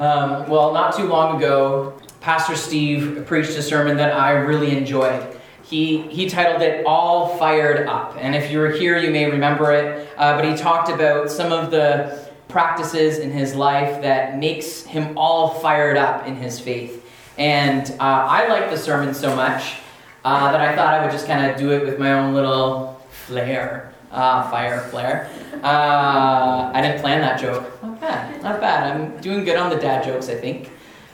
Um, well, not too long ago, Pastor Steve preached a sermon that I really enjoyed. He, he titled it All Fired Up. And if you were here, you may remember it. Uh, but he talked about some of the practices in his life that makes him all fired up in his faith. And uh, I liked the sermon so much uh, that I thought I would just kind of do it with my own little flair, uh, fire flare. Uh, I didn't plan that joke. Bad, not bad. I'm doing good on the dad jokes, I think.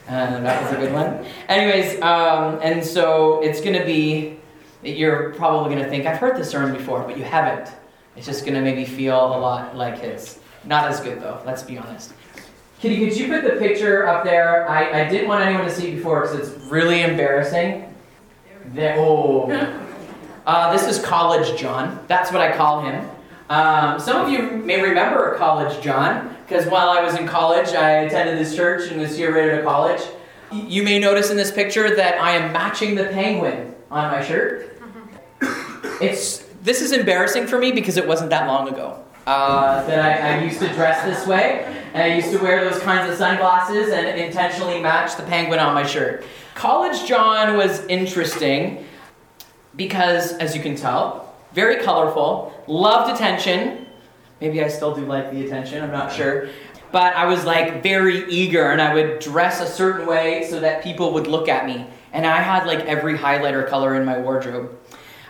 Uh, that was a good one. Anyways, um, and so it's going to be, you're probably going to think, I've heard this sermon before, but you haven't. It's just going to maybe feel a lot like his. Not as good, though, let's be honest. Kitty, could you put the picture up there? I, I didn't want anyone to see it before because it's really embarrassing. There, oh. Uh, this is College Jon. That's what I call him. Um, some of you may remember College Jon because while I was in college, I attended this church and was here right out of college. You may notice in this picture that I am matching the penguin on my shirt. It's this is embarrassing for me because it wasn't that long ago uh, that I, I, used to dress this way, and I used to wear those kinds of sunglasses and intentionally match the penguin on my shirt. College Jon was interesting because, as you can tell, very colorful, loved attention. Maybe I still do like the attention, I'm not sure. But I was like very eager and I would dress a certain way so that people would look at me. And I had like every highlighter color in my wardrobe.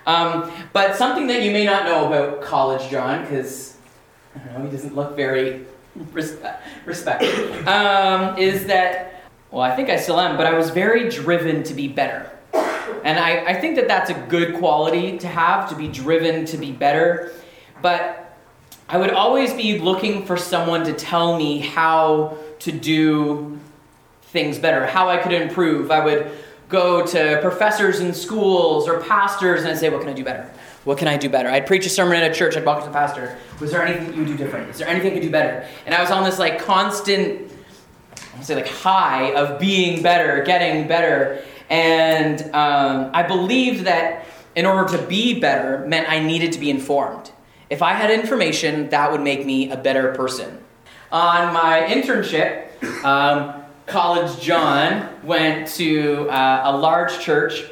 Um, but something that you may not know about College Jon, because I don't know, he doesn't look very respect, respected, um, is that, well, I think I still am, but I was very driven to be better. And I, I think that that's a good quality to have, to be driven to be better. But I would always be looking for someone to tell me how to do things better, how I could improve. I would go to professors in schools or pastors and I'd say, What can I do better? What can I do better? I'd preach a sermon in a church, I'd walk to the pastor. Was there anything you do different? Is there anything you could do better? And I was on this like constant, I say like high of being better, getting better. And um, I believed that in order to be better meant I needed to be informed. If I had information, that would make me a better person. On my internship, um, College John went to uh, a large church,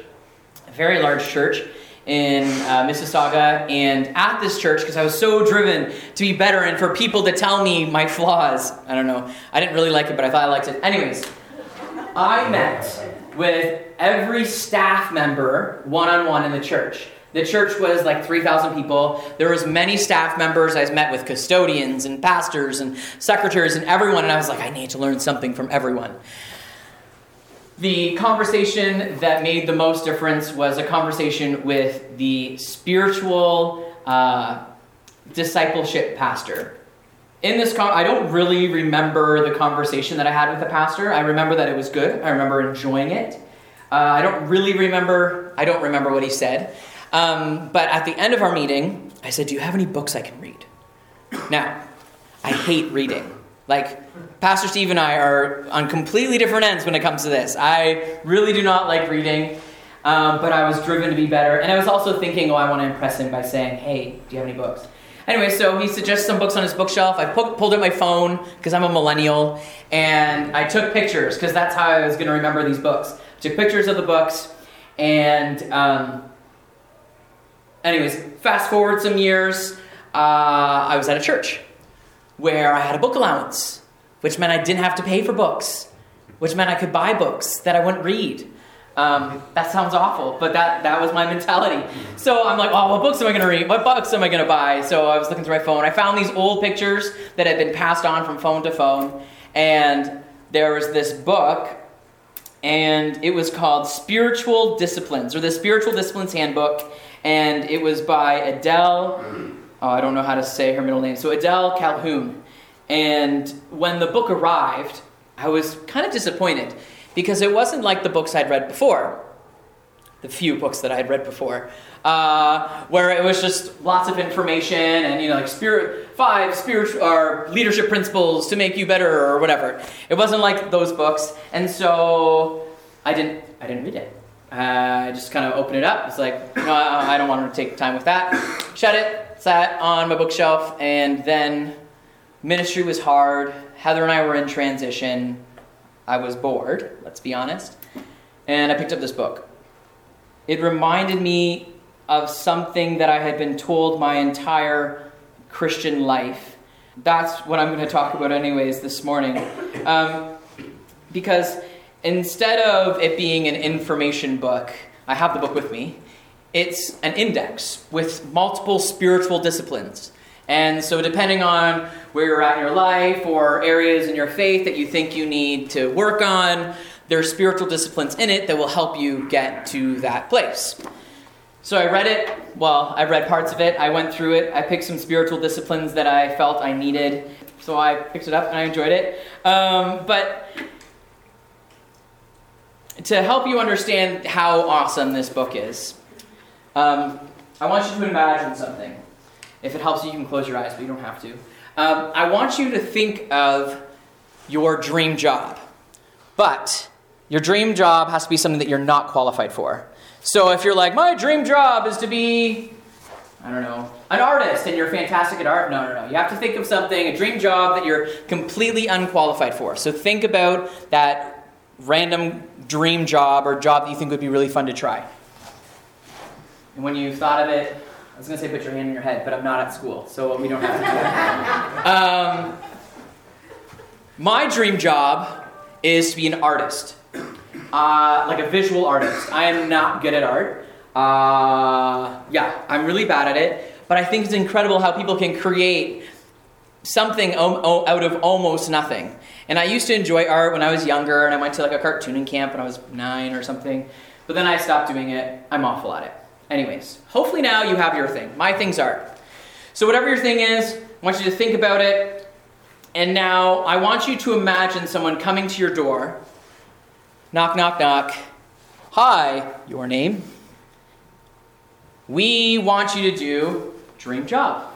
a very large church in uh, Mississauga. And at this church, because I was so driven to be better and for people to tell me my flaws, I don't know, I didn't really like it, but I thought I liked it. Anyways, I met with every staff member one on one in the church. The church was like 3,000 people. There was many staff members. I met with custodians and pastors and secretaries and everyone, and I was like, I need to learn something from everyone. The conversation that made the most difference was a conversation with the spiritual uh, discipleship pastor. In this, con- I don't really remember the conversation that I had with the pastor. I remember that it was good. I remember enjoying it. Uh, I don't really remember. I don't remember what he said. Um, but at the end of our meeting, I said, "Do you have any books I can read?" Now, I hate reading. Like, Pastor Steve and I are on completely different ends when it comes to this. I really do not like reading, um, but I was driven to be better. And I was also thinking, oh, I want to impress him by saying, hey, do you have any books? Anyway, so he suggests some books on his bookshelf. I pu- pulled out my phone because I'm a millennial, and I took pictures because that's how I was going to remember these books. Took pictures of the books, and um, anyways, fast forward some years, uh, I was at a church where I had a book allowance, which meant I didn't have to pay for books, which meant I could buy books that I wouldn't read. Um, that sounds awful, but that, that was my mentality. So I'm like, oh, what books am I going to read? What books am I going to buy? So I was looking through my phone. I found these old pictures that had been passed on from phone to phone. And there was this book, and it was called Spiritual Disciplines, or the Spiritual Disciplines Handbook. And it was by Adele Oh, I don't know how to say her middle name. So Adele Calhoun. And when the book arrived, I was kind of disappointed because it wasn't like the books I'd read before, the few books that I had read before, uh, where it was just lots of information and you know like spirit five spiritual or leadership principles to make you better or whatever. It wasn't like those books, and so I didn't I didn't read it. Uh, I just kind of opened it up. It's like no, I don't want to take time with that. Shut it sat on my bookshelf, and then ministry was hard. Heather and I were in transition. I was bored, let's be honest, and I picked up this book. It reminded me of something that I had been told my entire Christian life. That's what I'm going to talk about, anyways, this morning. Um, because instead of it being an information book, I have the book with me, it's an index with multiple spiritual disciplines. And so, depending on where you're at in your life or areas in your faith that you think you need to work on, there are spiritual disciplines in it that will help you get to that place. So, I read it. Well, I read parts of it. I went through it. I picked some spiritual disciplines that I felt I needed. So, I picked it up and I enjoyed it. Um, but to help you understand how awesome this book is, um, I want you to imagine something. If it helps you, you can close your eyes, but you don't have to. Um, I want you to think of your dream job. But your dream job has to be something that you're not qualified for. So if you're like, my dream job is to be, I don't know, an artist and you're fantastic at art, no, no, no. You have to think of something, a dream job that you're completely unqualified for. So think about that random dream job or job that you think would be really fun to try. And when you've thought of it, I was going to say put your hand in your head, but I'm not at school, so we don't have to do that. um, my dream job is to be an artist, uh, like a visual artist. I am not good at art. Uh, yeah, I'm really bad at it, but I think it's incredible how people can create something out of almost nothing. And I used to enjoy art when I was younger, and I went to like a cartooning camp when I was nine or something. But then I stopped doing it. I'm awful at it. Anyways, hopefully now you have your thing. My thing's art. So, whatever your thing is, I want you to think about it. And now I want you to imagine someone coming to your door. Knock, knock, knock. Hi, your name. We want you to do dream job.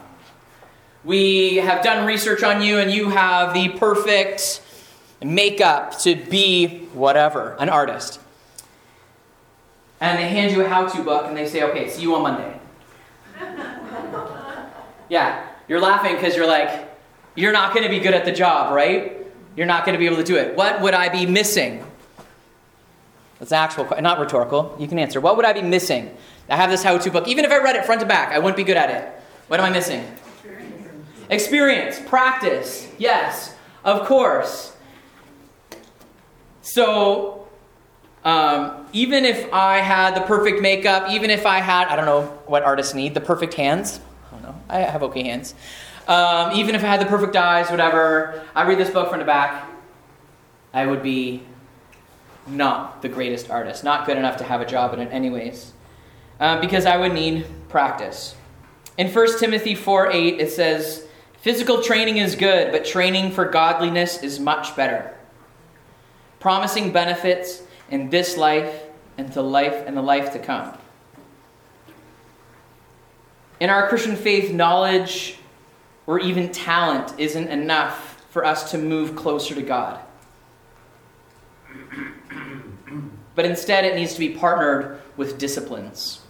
We have done research on you, and you have the perfect makeup to be whatever, an artist and they hand you a how to book and they say, okay, see you on Monday. yeah, you're laughing because you're like, you're not going to be good at the job, right? You're not going to be able to do it. What would I be missing? That's an actual, question, not rhetorical. You can answer. What would I be missing? I have this how to book. Even if I read it front to back, I wouldn't be good at it. What am I missing? Experience. Experience, practice. Yes, of course. So, um, even if I had the perfect makeup, even if I had, I don't know what artists need, the perfect hands. I don't know. I have okay hands. Um, even if I had the perfect eyes, whatever, I read this book from the back, I would be not the greatest artist, not good enough to have a job in it, anyways, um, because I would need practice. In 1 Timothy 4 8, it says, Physical training is good, but training for godliness is much better. Promising benefits in this life and to life and the life to come. In our Christian faith, knowledge or even talent isn't enough for us to move closer to God. But instead, it needs to be partnered with disciplines,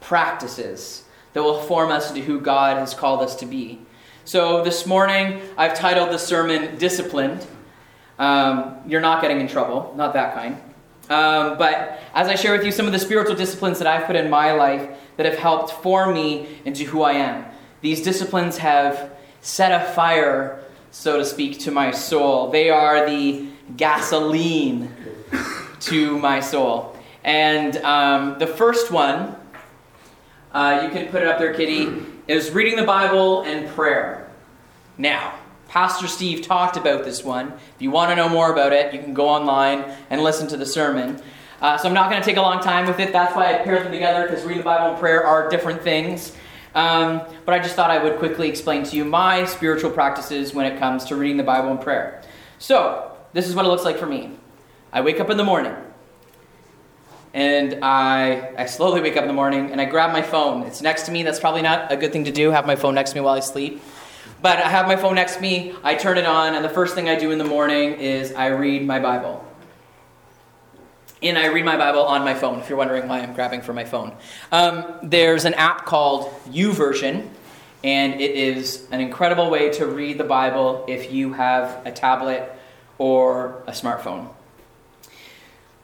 practices that will form us into who God has called us to be. So this morning, I've titled the sermon Disciplined. Um, you're not getting in trouble, not that kind. Um, but as I share with you some of the spiritual disciplines that I've put in my life that have helped form me into who I am, these disciplines have set a fire, so to speak, to my soul. They are the gasoline to my soul. And um, the first one, uh, you can put it up there, Kitty, is reading the Bible and prayer. Now, Pastor Steve talked about this one. If you want to know more about it, you can go online and listen to the sermon. Uh, so I'm not going to take a long time with it. That's why I paired them together because reading the Bible and prayer are different things. Um, but I just thought I would quickly explain to you my spiritual practices when it comes to reading the Bible and prayer. So, this is what it looks like for me. I wake up in the morning, and I, I slowly wake up in the morning, and I grab my phone. It's next to me. That's probably not a good thing to do, have my phone next to me while I sleep. But I have my phone next to me, I turn it on, and the first thing I do in the morning is I read my Bible. And I read my Bible on my phone, if you're wondering why I'm grabbing for my phone. Um, there's an app called YouVersion, and it is an incredible way to read the Bible if you have a tablet or a smartphone.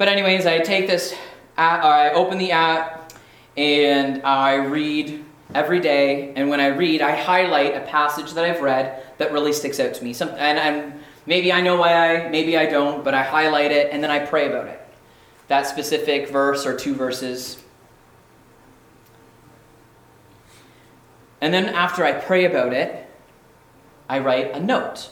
But, anyways, I take this, app, I open the app, and I read every day. And when I read, I highlight a passage that I've read that really sticks out to me. Some, and, and maybe I know why, I, maybe I don't, but I highlight it and then I pray about it. That specific verse or two verses. And then after I pray about it, I write a note.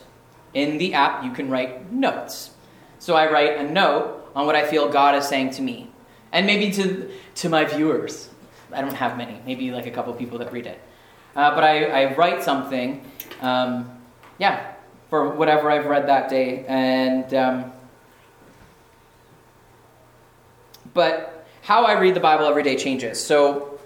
In the app, you can write notes. So I write a note on what I feel God is saying to me. And maybe to, to my viewers. I don't have many, maybe like a couple people that read it. Uh, but I, I, write something, um, yeah, for whatever I've read that day. And, um, but how I read the Bible every day changes. So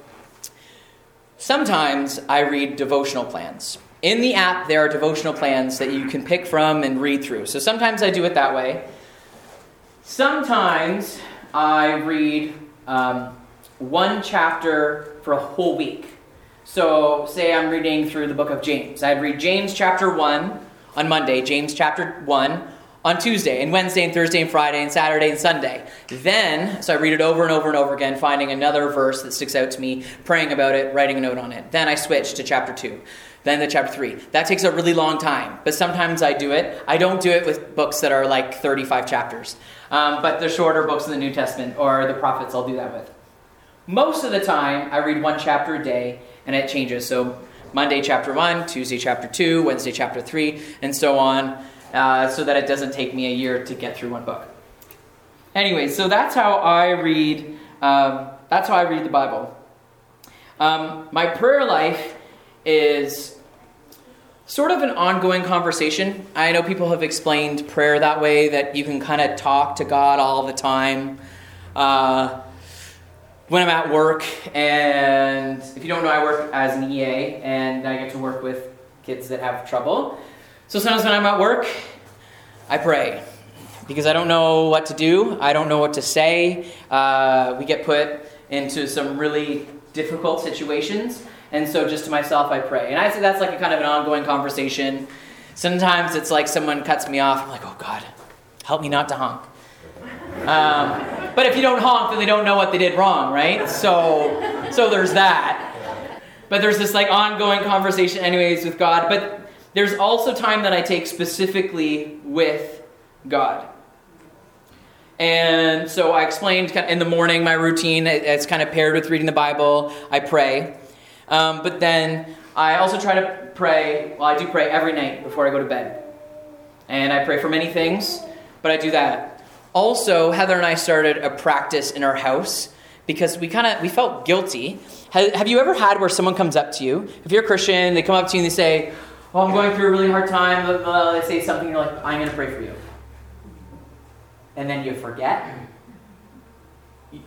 sometimes I read devotional plans. In the app, there are devotional plans that you can pick from and read through. So sometimes I do it that way. Sometimes I read um, one chapter for a whole week. So, say I'm reading through the book of James. I'd read James chapter 1 on Monday, James chapter 1 on Tuesday, and Wednesday, and Thursday, and Friday, and Saturday, and Sunday. Then, so I read it over and over and over again, finding another verse that sticks out to me, praying about it, writing a note on it. Then I switch to chapter 2 then the chapter 3 that takes a really long time but sometimes i do it i don't do it with books that are like 35 chapters um, but the shorter books in the new testament or the prophets i'll do that with. Most of the time i read one chapter a day and it changes. So monday chapter 1 tuesday chapter 2 wednesday chapter 3 and so on uh, so that it doesn't take me a year to get through one book. Anyway so that's how i read um, that's how i read the bible. Um, my prayer life is sort of an ongoing conversation. I know people have explained prayer that way, that you can kind of talk to God all the time. Uh, when I'm at work, and if you don't know, I work as an EA, and I get to work with kids that have trouble. So sometimes when I'm at work, I pray because I don't know what to do. I don't know what to say. Uh, we get put into some really difficult situations. And so just to myself, I pray. And I say that's like a kind of an ongoing conversation. Sometimes it's like someone cuts me off. I'm like, oh God, help me not to honk. Um, but if you don't honk, then they don't know what they did wrong, right? So, so there's that. But there's this like ongoing conversation, anyways, with God. But there's also time that I take specifically with God. And so I explained in the morning my routine. It's kind of paired with reading the Bible. I pray. Um, but then I also try to pray, well, I do pray every night before I go to bed. And I pray for many things, but I do that. Also, Heather and I started a practice in our house because we kind of we felt guilty. Have, you ever had where someone comes up to you? If you're a Christian, they come up to you and they say, "Oh, I'm going through a really hard time." Blah, blah, they say something, you're like, "I'm going to pray for you," and then you forget.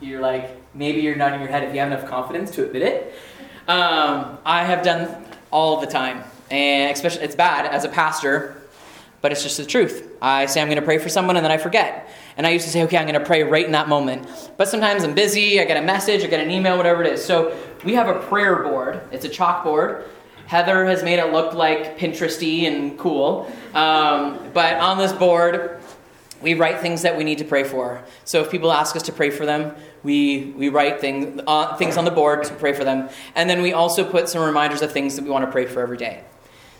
You're like, maybe you're nodding your head if you have enough confidence to admit it. Um, I have done all the time, and especially it's bad as a pastor, but it's just the truth. I say I'm going to pray for someone, and then I forget. And I used to say, okay, I'm going to pray right in that moment. But sometimes I'm busy, I get a message, I get an email, whatever it is. So we have a prayer board. It's a chalkboard. Heather has made it look like Pinteresty and cool. Um, but on this board, we write things that we need to pray for. So if people ask us to pray for them, we, we write thing, uh, things on the board to pray for them. And then we also put some reminders of things that we want to pray for every day.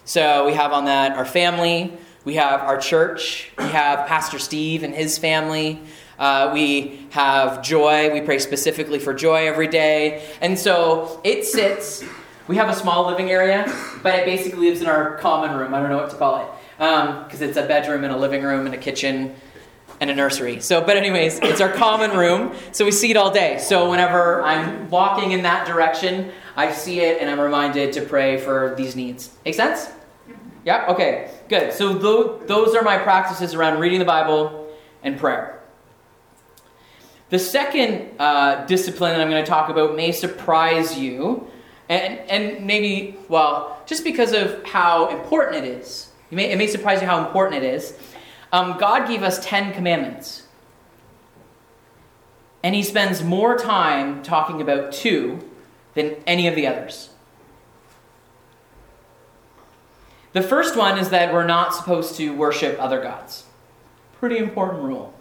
So we have on that our family, we have our church, we have Pastor Steve and his family. Uh, we have joy. We pray specifically for joy every day. And so it sits, we have a small living area, but it basically lives in our common room. I don't know what to call it. Because um, it's a bedroom and a living room and a kitchen and a nursery. So, but anyways, it's our common room, so we see it all day. So whenever I'm walking in that direction, I see it and I'm reminded to pray for these needs. Make sense? Yeah. Okay. Good. So those are my practices around reading the Bible and prayer. The second uh, discipline that I'm going to talk about may surprise you, and and maybe well, just because of how important it is. May, it may surprise you how important it is. Um, God gave us 10 commandments. And he spends more time talking about two than any of the others. The first one is that we're not supposed to worship other gods. Pretty important rule.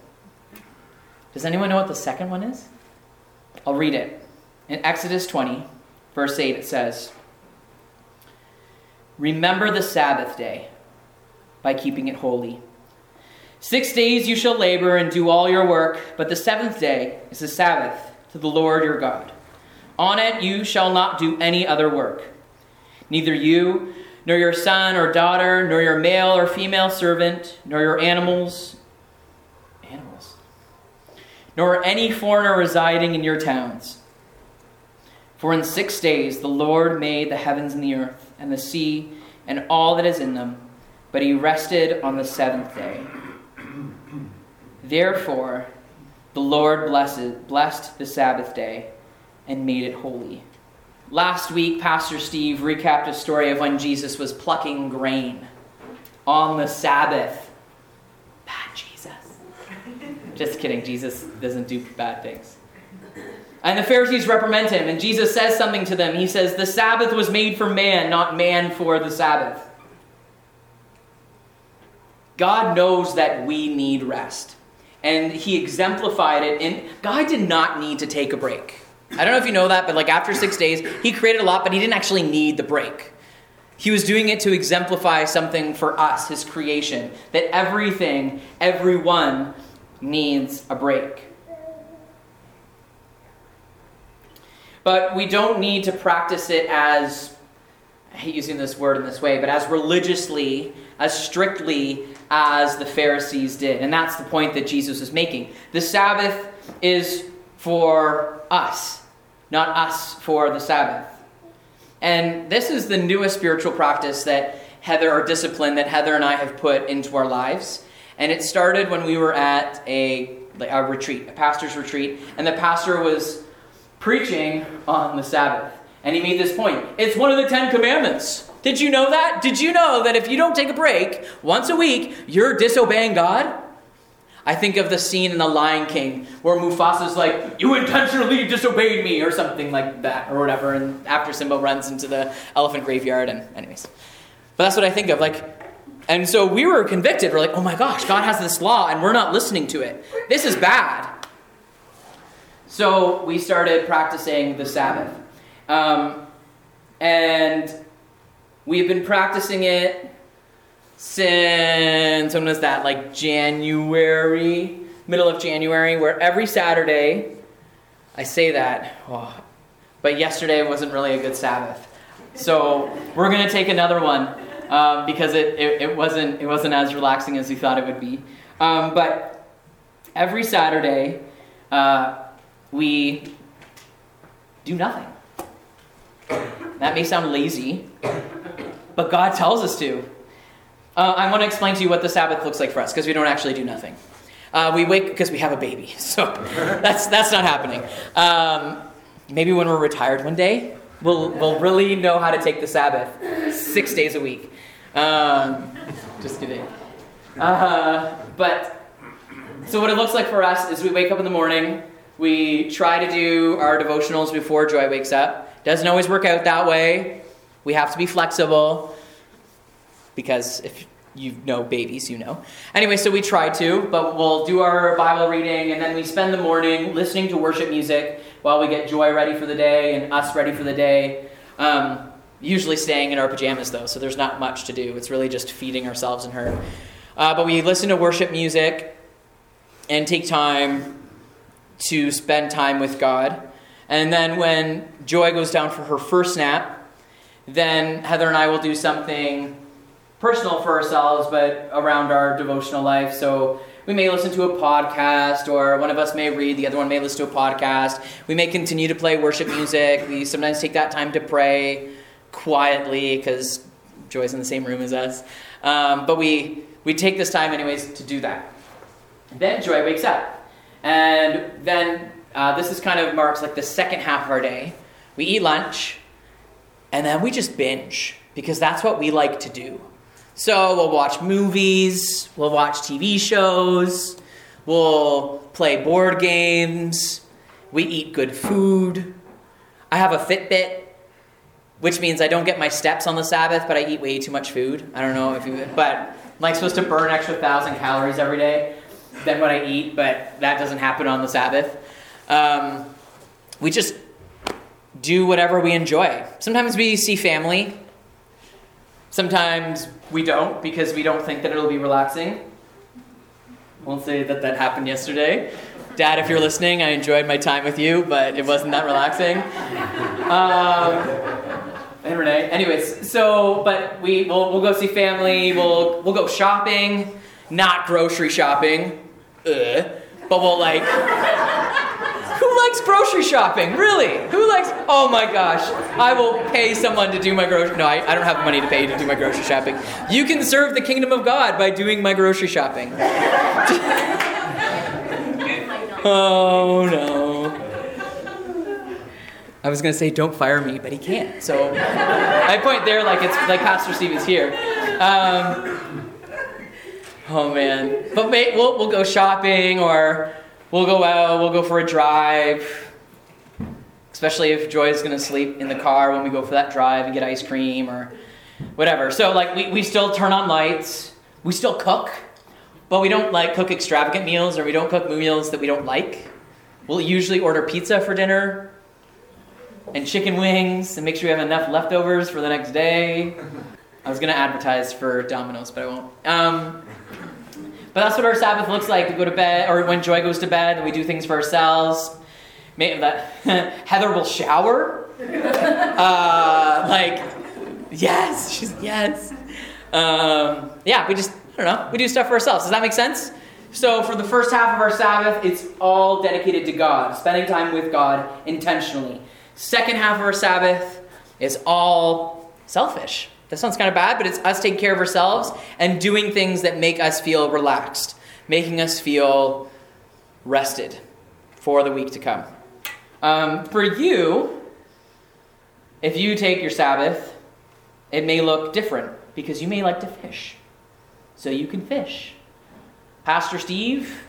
Does anyone know what the second one is? I'll read it. In Exodus 20, verse 8, it says, Remember the Sabbath day by keeping it holy. Six days you shall labor and do all your work, but the seventh day is the Sabbath to the Lord your God. On it you shall not do any other work. Neither you, nor your son or daughter, nor your male or female servant, nor your animals, animals, nor any foreigner residing in your towns. For in six days the Lord made the heavens and the earth, and the sea, and all that is in them, but he rested on the seventh day. Therefore, the Lord blessed, blessed the Sabbath day and made it holy. Last week, Pastor Steve recapped a story of when Jesus was plucking grain on the Sabbath. Bad Jesus. Just kidding, Jesus doesn't do bad things. And the Pharisees reprimand him, and Jesus says something to them. He says, The Sabbath was made for man, not man for the Sabbath. God knows that we need rest. And he exemplified it in God did not need to take a break. I don't know if you know that, but like after six days, he created a lot, but he didn't actually need the break. He was doing it to exemplify something for us, his creation, that everything, everyone needs a break. But we don't need to practice it as, I hate using this word in this way, but as religiously, as strictly as the Pharisees did. And that's the point that Jesus is making. The Sabbath is for us not us for the Sabbath. And this is the newest spiritual practice that Heather, or discipline that Heather and I have put into our lives. And it started when we were at a, a retreat, a pastor's retreat, and the pastor was preaching on the Sabbath. And he made this point it's one of the Ten Commandments. Did you know that? Did you know that if you don't take a break once a week, you're disobeying God? I think of the scene in The Lion King where Mufasa's like, You intentionally disobeyed me, or something like that, or whatever. And after Simba runs into the elephant graveyard, and, anyways. But that's what I think of. Like, and so we were convicted. We're like, Oh my gosh, God has this law, and we're not listening to it. This is bad. So we started practicing the Sabbath. Um, and we've been practicing it since when was that? Like January, middle of January, where every Saturday, I say that, oh, but yesterday wasn't really a good Sabbath. So we're gonna take another one um, because it, it, it, wasn't it wasn't as relaxing as we thought it would be. Um, but every Saturday, uh, we do nothing. That may sound lazy, but God tells us to. Uh, I want to explain to you what the Sabbath looks like for us because we don't actually do nothing. Uh, we wake because we have a baby, so that's that's not happening. Um, maybe when we're retired one day, we'll we'll really know how to take the Sabbath six days a week. Um, just kidding. Uh, but so what it looks like for us is we wake up in the morning. We try to do our devotionals before Joy wakes up. Doesn't always work out that way. We have to be flexible because if you know babies, you know. Anyway, so we try to, but we'll do our Bible reading and then we spend the morning listening to worship music while we get Joy ready for the day and us ready for the day. Um, usually staying in our pajamas though, so there's not much to do. It's really just feeding ourselves and her. Uh, but we listen to worship music and take time to spend time with God. And then when Joy goes down for her first nap, then Heather and I will do something personal for ourselves, but around our devotional life. So we may listen to a podcast, or one of us may read, the other one may listen to a podcast. We may continue to play worship music. We sometimes take that time to pray quietly because Joy's in the same room as us. Um, but we, we take this time, anyways, to do that. Then Joy wakes up. And then uh, this is kind of marks like the second half of our day. We eat lunch, and then we just binge because that's what we like to do. So we'll watch movies, we'll watch TV shows, we'll play board games, we eat good food. I have a Fitbit, which means I don't get my steps on the Sabbath, but I eat way too much food. I don't know if you, but I'm like supposed to burn extra thousand calories every day. than what I eat, but that doesn't happen on the Sabbath. Um, we just do whatever we enjoy. Sometimes we see family. Sometimes we don't because we don't think that it'll be relaxing. Won't say that that happened yesterday. Dad, if you're listening, I enjoyed my time with you, but it wasn't that relaxing. Um, and Renee. Anyways, so but we we'll, we'll go see family. We'll we'll go shopping, not grocery shopping, but we'll like. Likes grocery shopping? Really? Who likes? Oh my gosh! I will pay someone to do my grocery. No, I, I don't have money to pay to do my grocery shopping. You can serve the kingdom of God by doing my grocery shopping. oh no. I was gonna say don't fire me, but he can't. So I point there like it's like Pastor Steve is here. Um, oh man, but we'll we'll go shopping or we'll go out. We'll go for a drive. Especially if Joy is gonna sleep in the car when we go for that drive and get ice cream or whatever. So like we, we still turn on lights. We still cook, but we don't like cook extravagant meals or we don't cook meals that we don't like. We'll usually order pizza for dinner and chicken wings and make sure we have enough leftovers for the next day. I was to advertise for Domino's, but I won't. Um, but that's what our Sabbath looks like. We go to bed, or when Joy goes to bed, we do things for ourselves. Maybe that Heather will shower. Uh, like, yes, she's yes. Um, yeah, we just I don't know. We do stuff for ourselves. Does that make sense? So for the first half of our Sabbath, it's all dedicated to God, spending time with God intentionally. Second half of our Sabbath is all selfish. That sounds kind of bad, but it's us taking care of ourselves and doing things that make us feel relaxed, making us feel rested for the week to come. Um, for you, if you take your Sabbath, it may look different because you may like to fish. So you can fish. Pastor Steve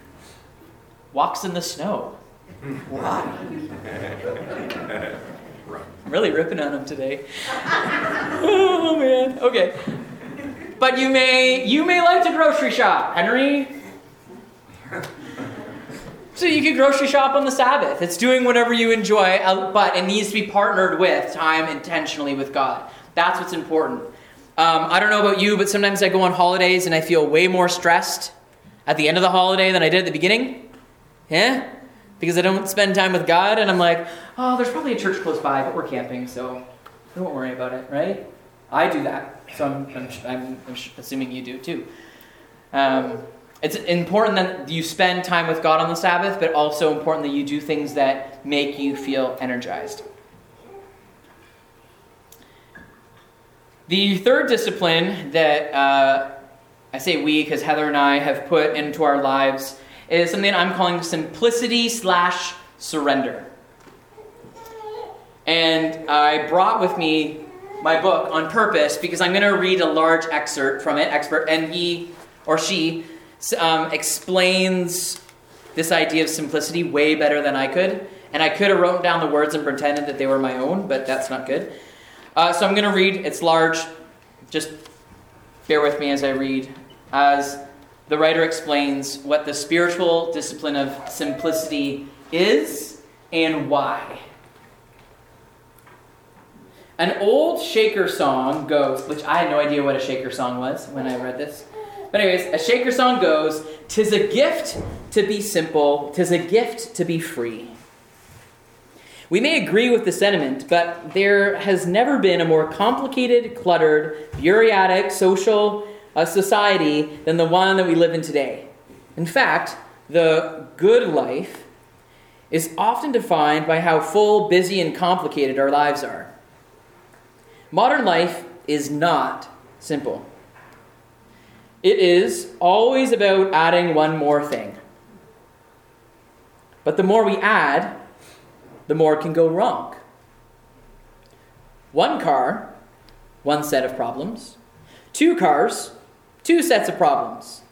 walks in the snow. Why? I'm really ripping on him today. oh man. Okay. But you may you may like to grocery shop, Henry. So you can grocery shop on the Sabbath. It's doing whatever you enjoy, uh, but it needs to be partnered with time intentionally with God. That's what's important. Um, I don't know about you, but sometimes I go on holidays and I feel way more stressed at the end of the holiday than I did at the beginning. Yeah? Because I don't spend time with God and I'm like, oh, there's probably a church close by, but we're camping, so don't worry about it, right? I do that, so I'm, I'm, I'm, I'm assuming you do too. Um, it's important that you spend time with God on the Sabbath, but also important that you do things that make you feel energized. The third discipline that uh, I say we because Heather and I have put into our lives is something I'm calling simplicity slash surrender. And I brought with me my book on purpose because I'm going to read a large excerpt from it, expert, and he or she um, explains this idea of simplicity way better than I could. And I could have written down the words and pretended that they were my own, but that's not good. Uh, so I'm going to read. It's large. Just bear with me as I read. As the writer explains what the spiritual discipline of simplicity is and why. An old Shaker song goes, which I had no idea what a Shaker song was when I read this. But, anyways, a Shaker song goes, Tis a gift to be simple, tis a gift to be free. We may agree with the sentiment, but there has never been a more complicated, cluttered, bureaucratic social uh, society than the one that we live in today. In fact, the good life is often defined by how full, busy, and complicated our lives are. Modern life is not simple. It is always about adding one more thing. But the more we add, the more can go wrong. One car, one set of problems. Two cars, two sets of problems.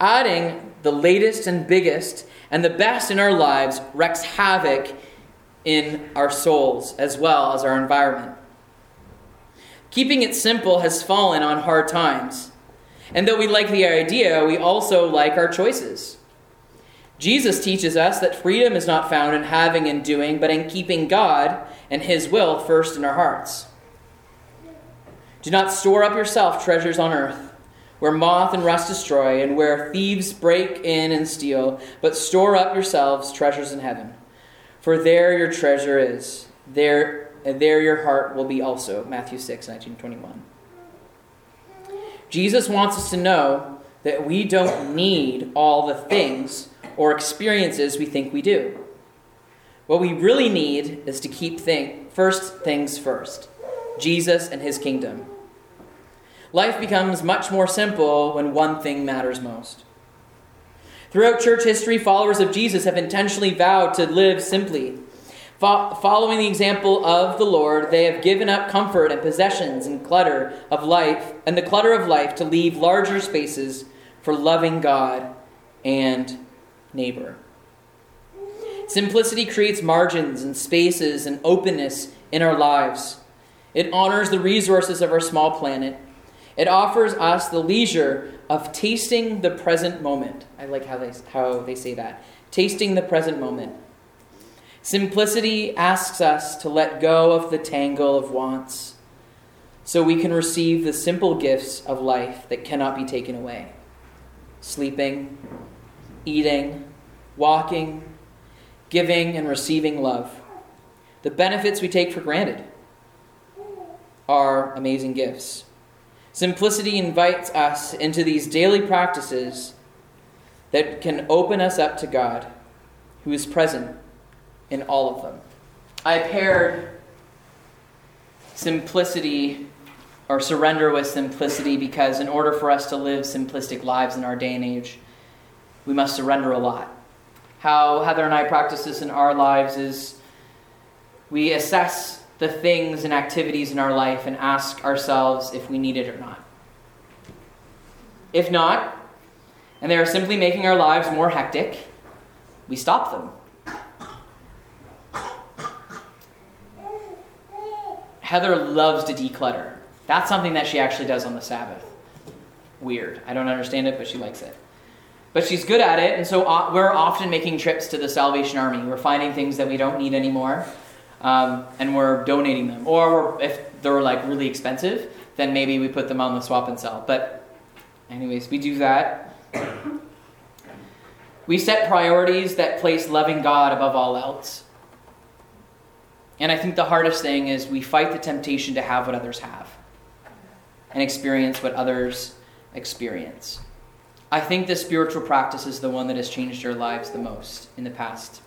Adding the latest and biggest and the best in our lives wreaks havoc in our souls as well as our environment. Keeping it simple has fallen on hard times. And though we like the idea, we also like our choices. Jesus teaches us that freedom is not found in having and doing, but in keeping God and His will first in our hearts. Do not store up yourself treasures on earth, where moth and rust destroy, and where thieves break in and steal, but store up yourselves treasures in heaven. For there your treasure is, there, there your heart will be also. Matthew 6, 19, 21. Jesus wants us to know that we don't need all the things or experiences we think we do. What we really need is to keep think, first things first Jesus and his kingdom. Life becomes much more simple when one thing matters most. Throughout church history, followers of Jesus have intentionally vowed to live simply. Fo- following the example of the Lord, they have given up comfort and possessions and clutter of life and the clutter of life to leave larger spaces for loving God and neighbor. Simplicity creates margins and spaces and openness in our lives. It honors the resources of our small planet. It offers us the leisure of tasting the present moment. I like how they, how they say that. Tasting the present moment. Simplicity asks us to let go of the tangle of wants so we can receive the simple gifts of life that cannot be taken away sleeping, eating, walking, giving, and receiving love. The benefits we take for granted are amazing gifts. Simplicity invites us into these daily practices that can open us up to God, who is present in all of them. I paired simplicity or surrender with simplicity because, in order for us to live simplistic lives in our day and age, we must surrender a lot. How Heather and I practice this in our lives is we assess the things and activities in our life and ask ourselves if we need it or not. If not, and they are simply making our lives more hectic, we stop them. Heather loves to declutter. That's something that she actually does on the Sabbath. Weird. I don't understand it, but she likes it. But she's good at it, and so we're often making trips to the Salvation Army. We're finding things that we don't need anymore, um, and we're donating them. Or if they're like really expensive, then maybe we put them on the swap and sell. But, anyways, we do that. We set priorities that place loving God above all else. And I think the hardest thing is we fight the temptation to have what others have and experience what others experience. I think this spiritual practice is the one that has changed your lives the most in the past.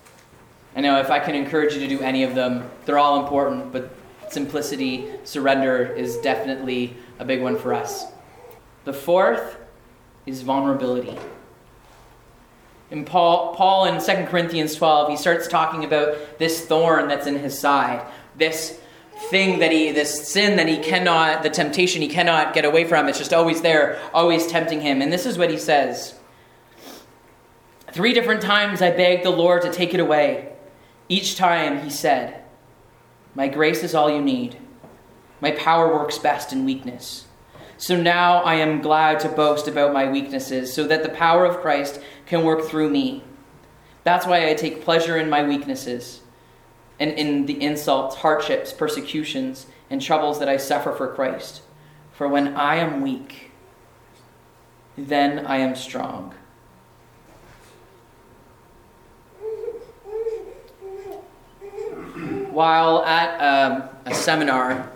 I know if I can encourage you to do any of them, they're all important, but simplicity, surrender is definitely a big one for us. The fourth is vulnerability. In Paul, Paul in 2 Corinthians 12, he starts talking about this thorn that's in his side, this thing that he, this sin that he cannot, the temptation he cannot get away from. It's just always there, always tempting him. And this is what he says Three different times I begged the Lord to take it away. Each time he said, My grace is all you need. My power works best in weakness. So now I am glad to boast about my weaknesses, so that the power of Christ can work through me. That's why I take pleasure in my weaknesses and in the insults, hardships, persecutions, and troubles that I suffer for Christ. For when I am weak, then I am strong. While at um, a seminar,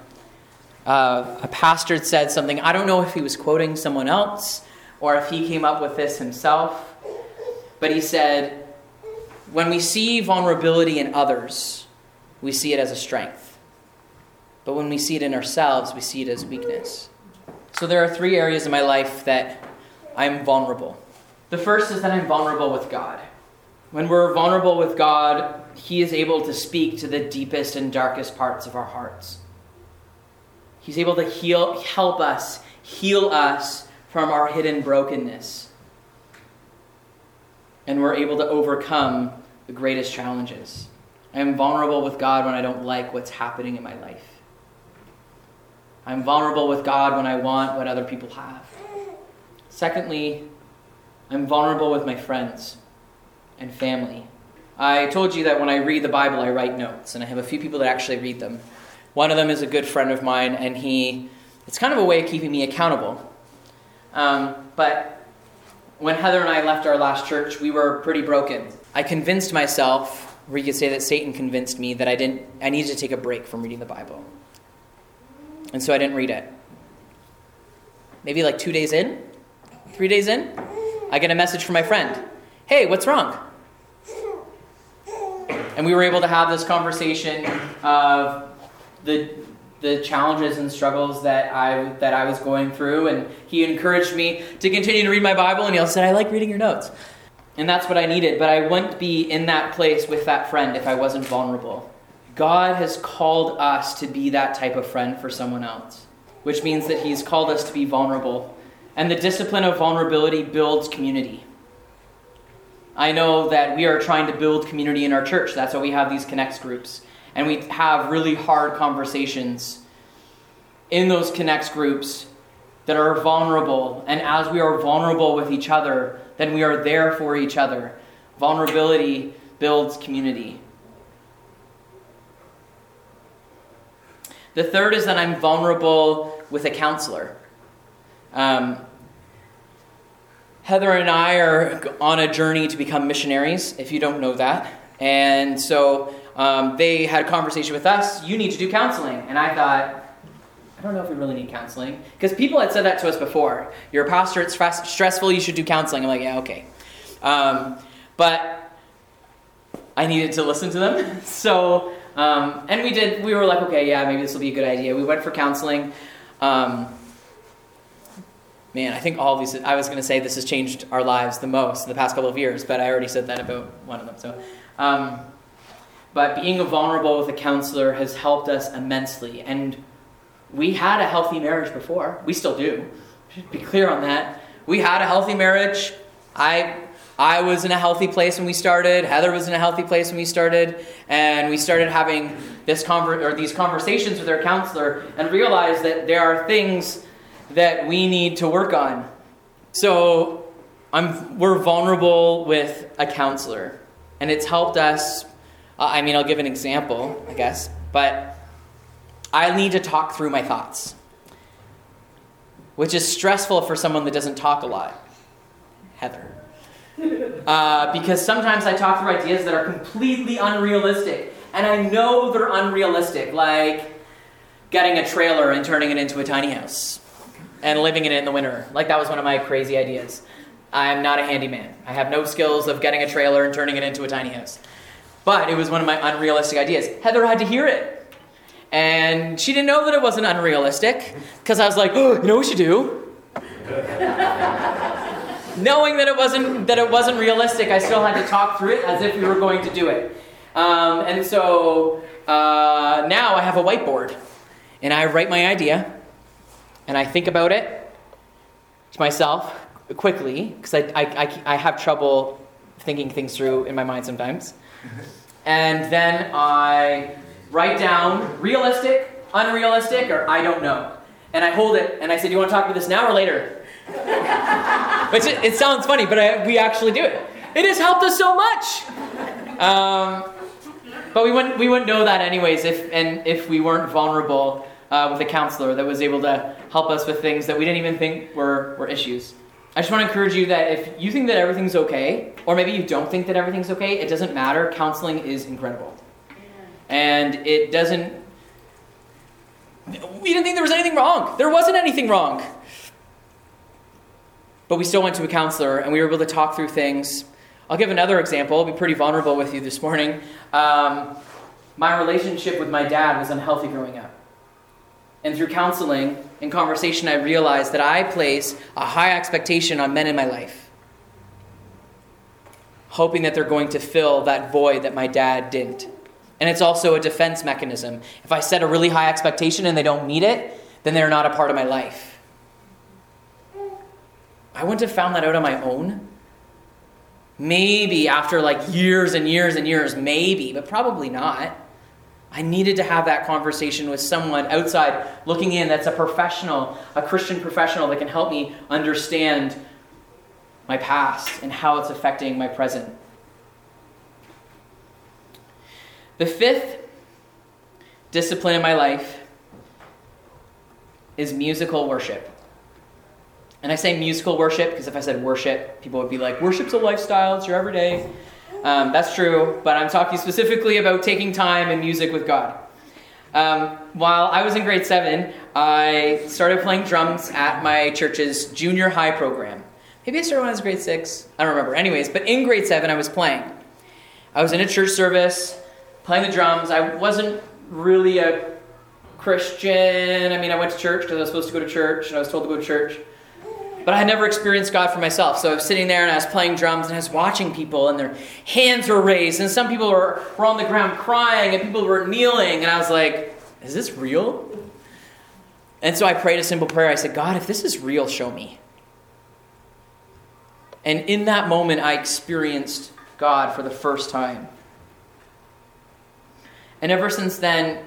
uh, a pastor said something. I don't know if he was quoting someone else or if he came up with this himself, but he said, When we see vulnerability in others, we see it as a strength. But when we see it in ourselves, we see it as weakness. So there are three areas in my life that I'm vulnerable. The first is that I'm vulnerable with God. When we're vulnerable with God, He is able to speak to the deepest and darkest parts of our hearts. He's able to heal, help us, heal us from our hidden brokenness. And we're able to overcome the greatest challenges. I am vulnerable with God when I don't like what's happening in my life. I'm vulnerable with God when I want what other people have. Secondly, I'm vulnerable with my friends and family. I told you that when I read the Bible, I write notes, and I have a few people that actually read them. One of them is a good friend of mine, and he, it's kind of a way of keeping me accountable. Um, but when Heather and I left our last church, we were pretty broken. I convinced myself, or you could say that Satan convinced me, that I, didn't, I needed to take a break from reading the Bible. And so I didn't read it. Maybe like two days in, three days in, I get a message from my friend Hey, what's wrong? And we were able to have this conversation of the, the challenges and struggles that I, that I was going through. And he encouraged me to continue to read my Bible. And he also said, I like reading your notes. And that's what I needed. But I wouldn't be in that place with that friend if I wasn't vulnerable. God has called us to be that type of friend for someone else, which means that He's called us to be vulnerable. And the discipline of vulnerability builds community. I know that we are trying to build community in our church. That's why we have these connects groups. And we have really hard conversations in those connects groups that are vulnerable. And as we are vulnerable with each other, then we are there for each other. Vulnerability builds community. The third is that I'm vulnerable with a counselor. Um, Heather and I are on a journey to become missionaries, if you don't know that. And so um, they had a conversation with us. You need to do counseling. And I thought, I don't know if we really need counseling. Because people had said that to us before. You're a pastor, it's stress- stressful, you should do counseling. I'm like, yeah, okay. Um, but I needed to listen to them. so, um, and we did, we were like, okay, yeah, maybe this will be a good idea. We went for counseling. Um, man, I think all these, I was going to say this has changed our lives the most in the past couple of years, but I already said that about one of them. So, um, but being vulnerable with a counselor has helped us immensely. And we had a healthy marriage before. We still do. Be clear on that. We had a healthy marriage. I I was in a healthy place when we started. Heather was in a healthy place when we started, and we started having this conver- or these conversations with our counselor, and realized that there are things that we need to work on. So I'm, we're vulnerable with a counselor, and it's helped us. Uh, I mean, I'll give an example, I guess, but I need to talk through my thoughts, which is stressful for someone that doesn't talk a lot. Heather. Uh, because sometimes I talk through ideas that are completely unrealistic, and I know they're unrealistic, like getting a trailer and turning it into a tiny house and living in it in the winter. Like that was one of my crazy ideas. I'm not a handyman. I have no skills of getting a trailer and turning it into a tiny house. But it was one of my unrealistic ideas. Heather had to hear it. And she didn't know that it wasn't unrealistic because I was like, oh, you know what you do? Knowing that it wasn't that it wasn't realistic, I still had to talk through it as if we were going to do it. Um, and so uh, now I have a whiteboard, and I write my idea, and I think about it to myself quickly because I, I, I, I, have trouble thinking things through in my mind sometimes. and then I write down realistic, unrealistic, or I don't know. And I hold it and I say, Do you want to talk about this now or later? Which it, it, sounds funny, but I, we actually do it. It has helped us so much. Um, but we wouldn't, we wouldn't know that anyways if, and if we weren't vulnerable uh, with a counselor that was able to help us with things that we didn't even think were, were issues. I just want to encourage you that if you think that everything's okay, or maybe you don't think that everything's okay, it doesn't matter. Counseling is incredible. And it doesn't. We didn't think there was anything wrong. There wasn't anything wrong. But we still went to a counselor and we were able to talk through things. I'll give another example. I'll be pretty vulnerable with you this morning. Um, my relationship with my dad was unhealthy growing up. And through counseling and conversation, I realized that I place a high expectation on men in my life, hoping that they're going to fill that void that my dad didn't. And it's also a defense mechanism. If I set a really high expectation and they don't meet it, then they're not a part of my life. I wouldn't have found that out on my own. Maybe after like years and years and years, maybe, but probably not. I needed to have that conversation with someone outside looking in that's a professional, a Christian professional that can help me understand my past, and how it's affecting my present. The fifth discipline in my life is musical worship. And I say musical worship because if I said worship, people would be like, worship's a lifestyle, it's your everyday. Um, that's true, but I'm talking specifically about taking time and music with God. Um, while I was in grade seven, I started playing drums at my church's junior high program. Maybe I started when I was grade six. I don't remember. Anyways, but in grade seven, I was playing. I was in a church service, playing the drums. I wasn't really a Christian. I mean, I went to church because I was supposed to go to church, and I was told to go to church. But I had never experienced God for myself. So I was sitting there and I was playing drums and I was watching people and their hands were raised and some people were, were on the ground crying and people were kneeling. And I was like, is this real? And so I prayed a simple prayer. I said, God, if this is real, show me. And in that moment, I experienced God for the first time. And ever since then,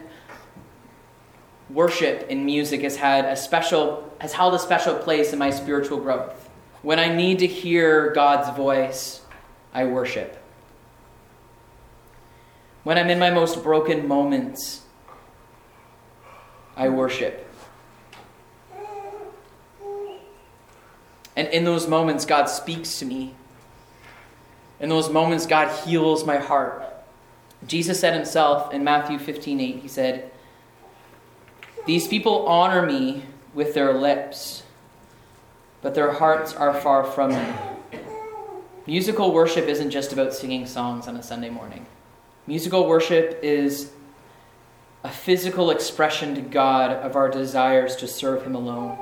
worship and music has had a special has held a special place in my spiritual growth. When I need to hear God's voice, I worship. When I'm in my most broken moments, I worship. And in those moments, God speaks to me. In those moments, God heals my heart. Jesus said himself in Matthew 15 8, He said, These people honor me with their lips, but their hearts are far from me. Musical worship isn't just about singing songs on a Sunday morning. Musical worship is a physical expression to God of our desires to serve Him alone,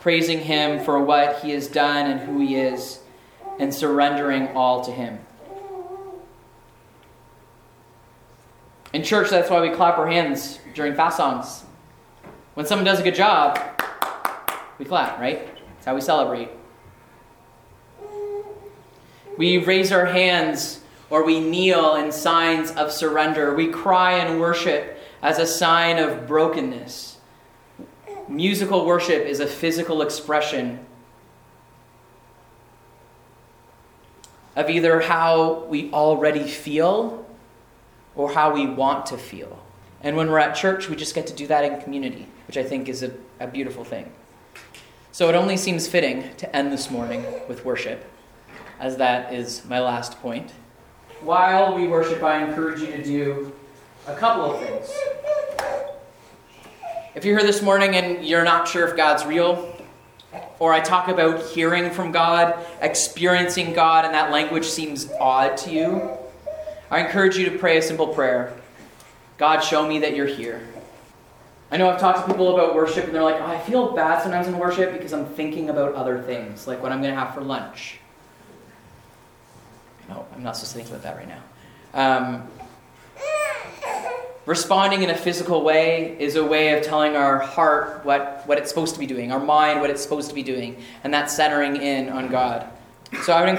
praising Him for what He has done and who He is, and surrendering all to Him. In church, that's why we clap our hands during fast songs. When someone does a good job, we clap, right? That's how we celebrate. We raise our hands or we kneel in signs of surrender. We cry and worship as a sign of brokenness. Musical worship is a physical expression of either how we already feel or how we want to feel. And when we're at church, we just get to do that in community, which I think is a, a beautiful thing. So it only seems fitting to end this morning with worship, as that is my last point. While we worship, I encourage you to do a couple of things. If you're here this morning and you're not sure if God's real, or I talk about hearing from God, experiencing God, and that language seems odd to you, I encourage you to pray a simple prayer God, show me that you're here. I know I've talked to people about worship and they're like, oh, I feel bad sometimes in worship because I'm thinking about other things, like what I'm going to have for lunch. No, I'm not supposed to think about that right now. Um, responding in a physical way is a way of telling our heart what, what it's supposed to be doing, our mind what it's supposed to be doing, and that's centering in on God. So I would